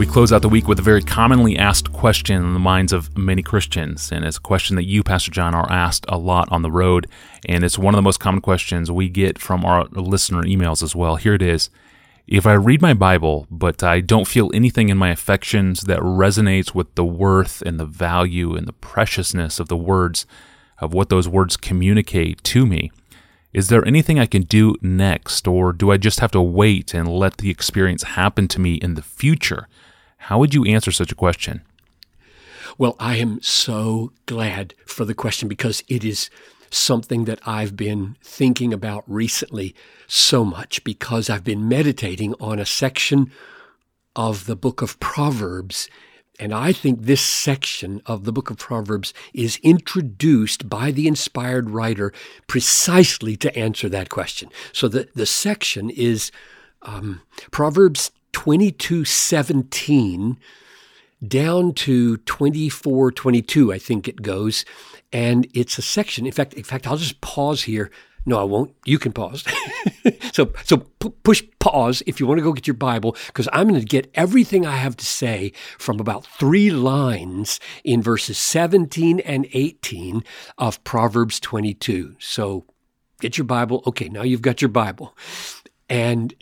We close out the week with a very commonly asked question in the minds of many Christians, and it's a question that you, Pastor John, are asked a lot on the road, and it's one of the most common questions we get from our listener emails as well. Here it is. If I read my Bible, but I don't feel anything in my affections that resonates with the worth and the value and the preciousness of the words, of what those words communicate to me, is there anything I can do next, or do I just have to wait and let the experience happen to me in the future? How would you answer such a question? Well, I am so glad for the question because it is something that I've been thinking about recently so much because I've been meditating on a section of the book of Proverbs. And I think this section of the book of Proverbs is introduced by the inspired writer precisely to answer that question. So the, the section is um, Proverbs 2217 down to 2422 I think it goes. And it's a section in fact in fact I'll just pause here. No I won't. You can pause. So so p- push pause if you want to go get your bible because I'm going to get everything I have to say from about 3 lines in verses 17 and 18 of Proverbs 22 so get your bible. Okay now you've got your bible. And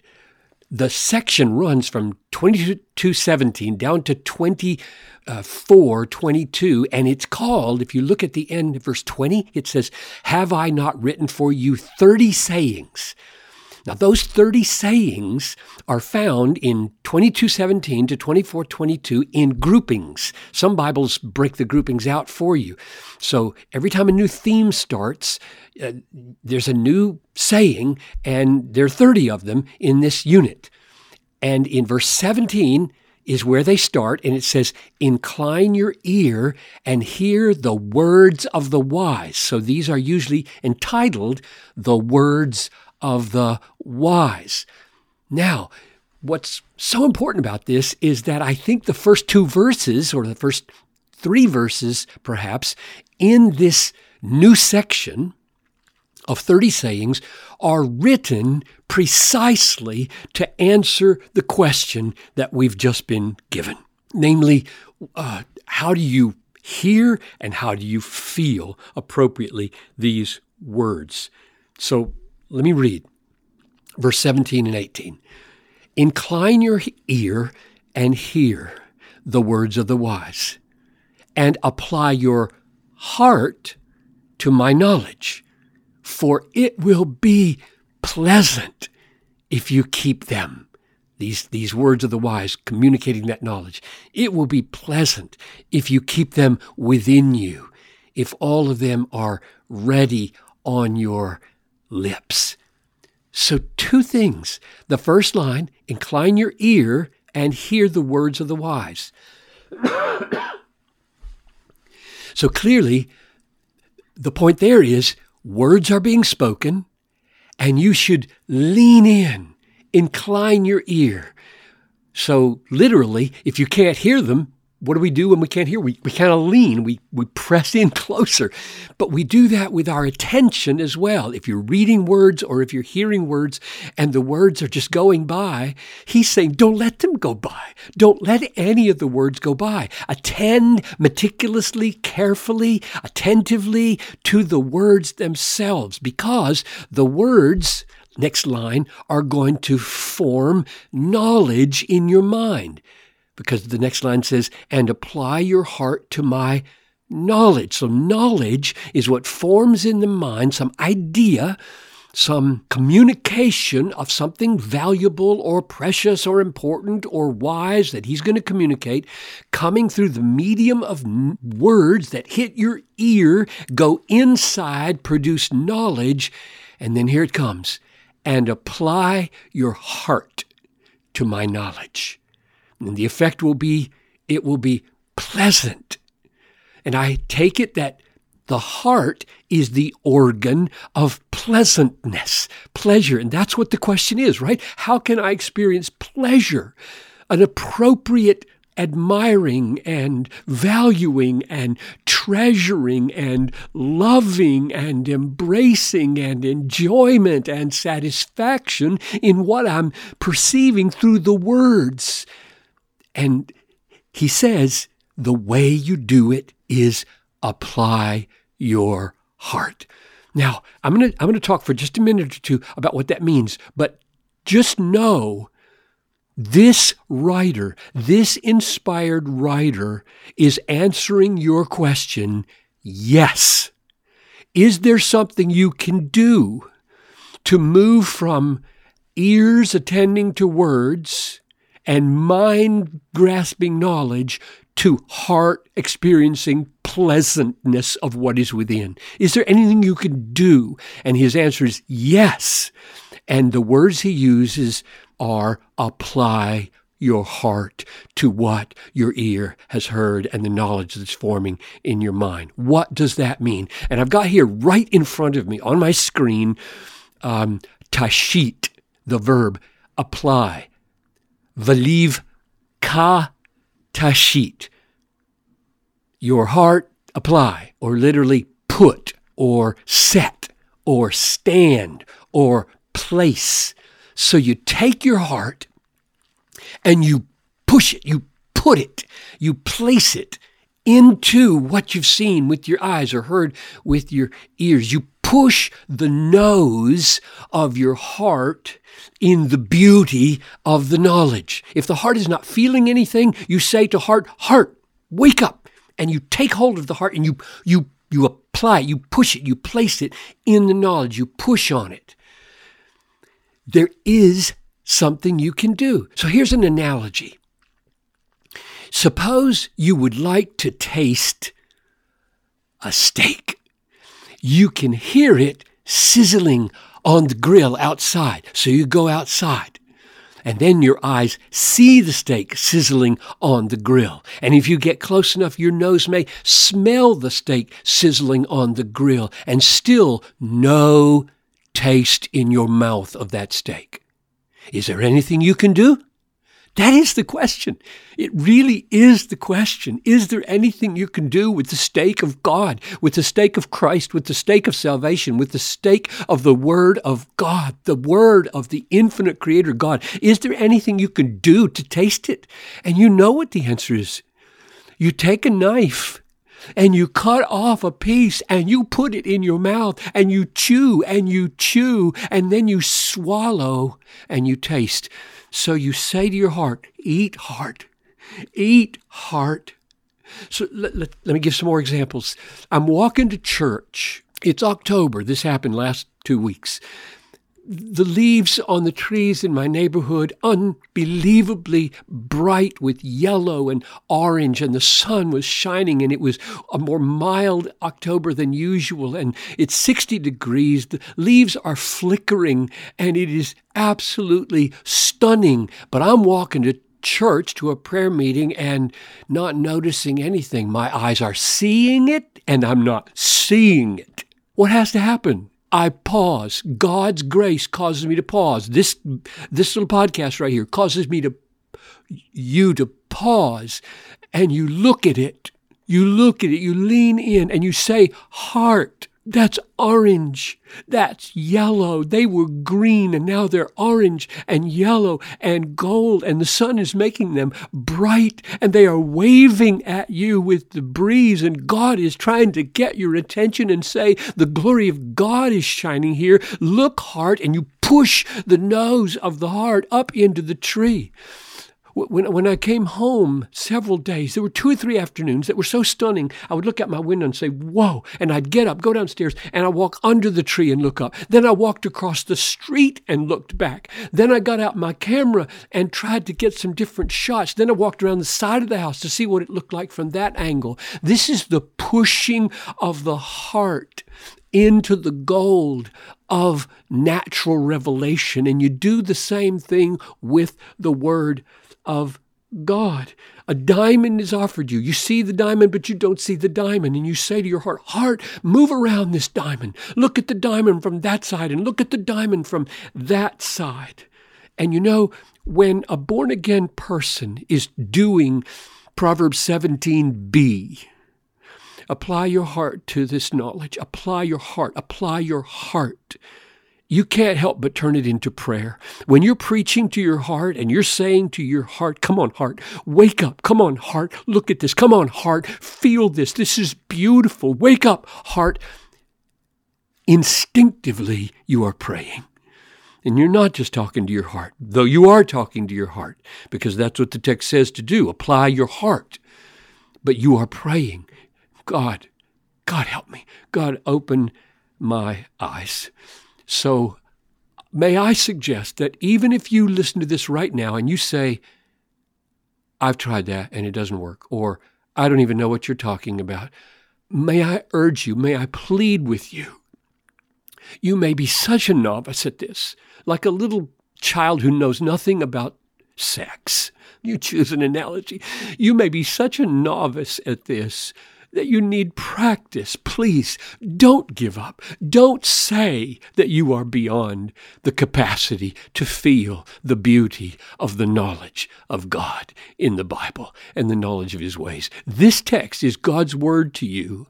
the section runs from 2217 down to 2422 and it's called if you look at the end of verse 20 it says have i not written for you 30 sayings now those 30 sayings are found in 2217 to 2422 in groupings some bibles break the groupings out for you so every time a new theme starts uh, there's a new saying, and there are 30 of them in this unit. And in verse 17 is where they start, and it says, Incline your ear and hear the words of the wise. So these are usually entitled The Words of the Wise. Now, what's so important about this is that I think the first two verses, or the first three verses perhaps, in this new section of 30 sayings are written precisely to answer the question that we've just been given. Namely, uh, how do you hear and how do you feel appropriately these words? So let me read verse 17 and 18. Incline your ear and hear the words of the wise, and apply your heart to my knowledge for it will be pleasant if you keep them. These, these words of the wise communicating that knowledge. It will be pleasant if you keep them within you, if all of them are ready on your lips. So, two things. The first line incline your ear and hear the words of the wise. so, clearly, the point there is words are being spoken, and you should lean in, incline your ear. So, literally, if you can't hear them, what do we do when we can't hear? We, we kind of lean, we, we press in closer. But we do that with our attention as well. If you're reading words or if you're hearing words and the words are just going by, he's saying, don't let them go by. Don't let any of the words go by. Attend meticulously, carefully, attentively to the words themselves because the words, next line, are going to form knowledge in your mind because the next line says, and apply your heart to my knowledge. So, knowledge is what forms in the mind some idea, some communication of something valuable or precious or important or wise that he's going to communicate, coming through the medium of words that hit your ear, go inside, produce knowledge, and then here it comes and apply your heart to my knowledge. And the effect will be, it will be pleasant. And I take it that the heart is the organ of pleasantness, pleasure. And that's what the question is, right? How can I experience pleasure? An appropriate admiring and valuing and treasuring and loving and embracing and enjoyment and satisfaction in what I'm perceiving through the words And he says the way you do it is apply your heart. Now, I'm going to I'm going to talk for just a minute or two about what that means, but just know this writer, this inspired writer is answering your question, yes. Is there something you can do to move from ears attending to words and mind grasping knowledge to heart experiencing pleasantness of what is within? Is there anything you can do? And his answer is yes. And the words he uses are apply your heart to what your ear has heard and the knowledge that's forming in your mind. What does that mean? And I've got here right in front of me on my screen, um, tashit, the verb apply. Valiv ka tashit. Your heart apply, or literally put, or set, or stand, or place. So you take your heart and you push it, you put it, you place it into what you've seen with your eyes or heard with your ears. You push the nose of your heart in the beauty of the knowledge. If the heart is not feeling anything, you say to heart, heart, wake up. And you take hold of the heart and you, you, you apply you push it, you place it in the knowledge, you push on it. There is something you can do. So here's an analogy. Suppose you would like to taste a steak. You can hear it sizzling on the grill outside. So you go outside. And then your eyes see the steak sizzling on the grill. And if you get close enough, your nose may smell the steak sizzling on the grill and still no taste in your mouth of that steak. Is there anything you can do? That is the question. It really is the question. Is there anything you can do with the steak of God, with the steak of Christ, with the steak of salvation, with the steak of the Word of God, the Word of the infinite Creator God? Is there anything you can do to taste it? And you know what the answer is. You take a knife and you cut off a piece and you put it in your mouth and you chew and you chew and then you swallow and you taste. So you say to your heart, eat heart, eat heart. So let, let, let me give some more examples. I'm walking to church. It's October. This happened last two weeks the leaves on the trees in my neighborhood unbelievably bright with yellow and orange and the sun was shining and it was a more mild October than usual and it's 60 degrees. The leaves are flickering and it is absolutely stunning. But I'm walking to church to a prayer meeting and not noticing anything. My eyes are seeing it and I'm not seeing it. What has to happen I pause. God's grace causes me to pause. This this little podcast right here causes me to you to pause and you look at it. You look at it, you lean in and you say, "Heart, that's orange. That's yellow. They were green and now they're orange and yellow and gold and the sun is making them bright and they are waving at you with the breeze and God is trying to get your attention and say, the glory of God is shining here. Look heart and you push the nose of the heart up into the tree when, when I came home several days, there were two or three afternoons that were so stunning. I would look out my window and say, Whoa. And I'd get up, go downstairs, and I'd walk under the tree and look up. Then I walked across the street and looked back. Then I got out my camera and tried to get some different shots. Then I walked around the side of the house to see what it looked like from that angle. This is the pushing of the heart into the gold of natural revelation. And you do the same thing with the Word of God. A diamond is offered you. You see the diamond, but you don't see the diamond. And you say to your heart, Heart, move around this diamond. Look at the diamond from that side and look at the diamond from that side. And you know, when a born again person is doing Proverbs 17b, apply your heart to this knowledge. Apply your heart. Apply your heart. You can't help but turn it into prayer. When you're preaching to your heart and you're saying to your heart, Come on, heart, wake up. Come on, heart, look at this. Come on, heart, feel this. This is beautiful. Wake up, heart. Instinctively, you are praying. And you're not just talking to your heart, though you are talking to your heart, because that's what the text says to do apply your heart. But you are praying, God, God help me. God, open my eyes. So, may I suggest that even if you listen to this right now and you say, I've tried that and it doesn't work, or I don't even know what you're talking about, may I urge you, may I plead with you. You may be such a novice at this, like a little child who knows nothing about sex. You choose an analogy. You may be such a novice at this that you need practice. Please don't give up. Don't say that you are beyond the capacity to feel the beauty of the knowledge of God in the Bible and the knowledge of His ways. This text is God's word to you.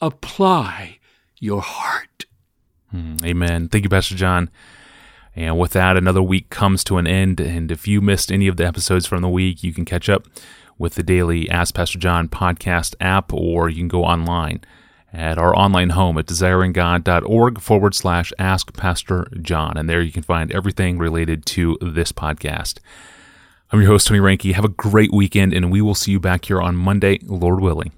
Apply your heart. Hmm, amen. Thank you, Pastor John. And with that, another week comes to an end. And if you missed any of the episodes from the week, you can catch up with the daily Ask Pastor John podcast app, or you can go online at our online home at desiringgod.org forward slash ask Pastor John. And there you can find everything related to this podcast. I'm your host, Tony Reinke. Have a great weekend, and we will see you back here on Monday, Lord willing.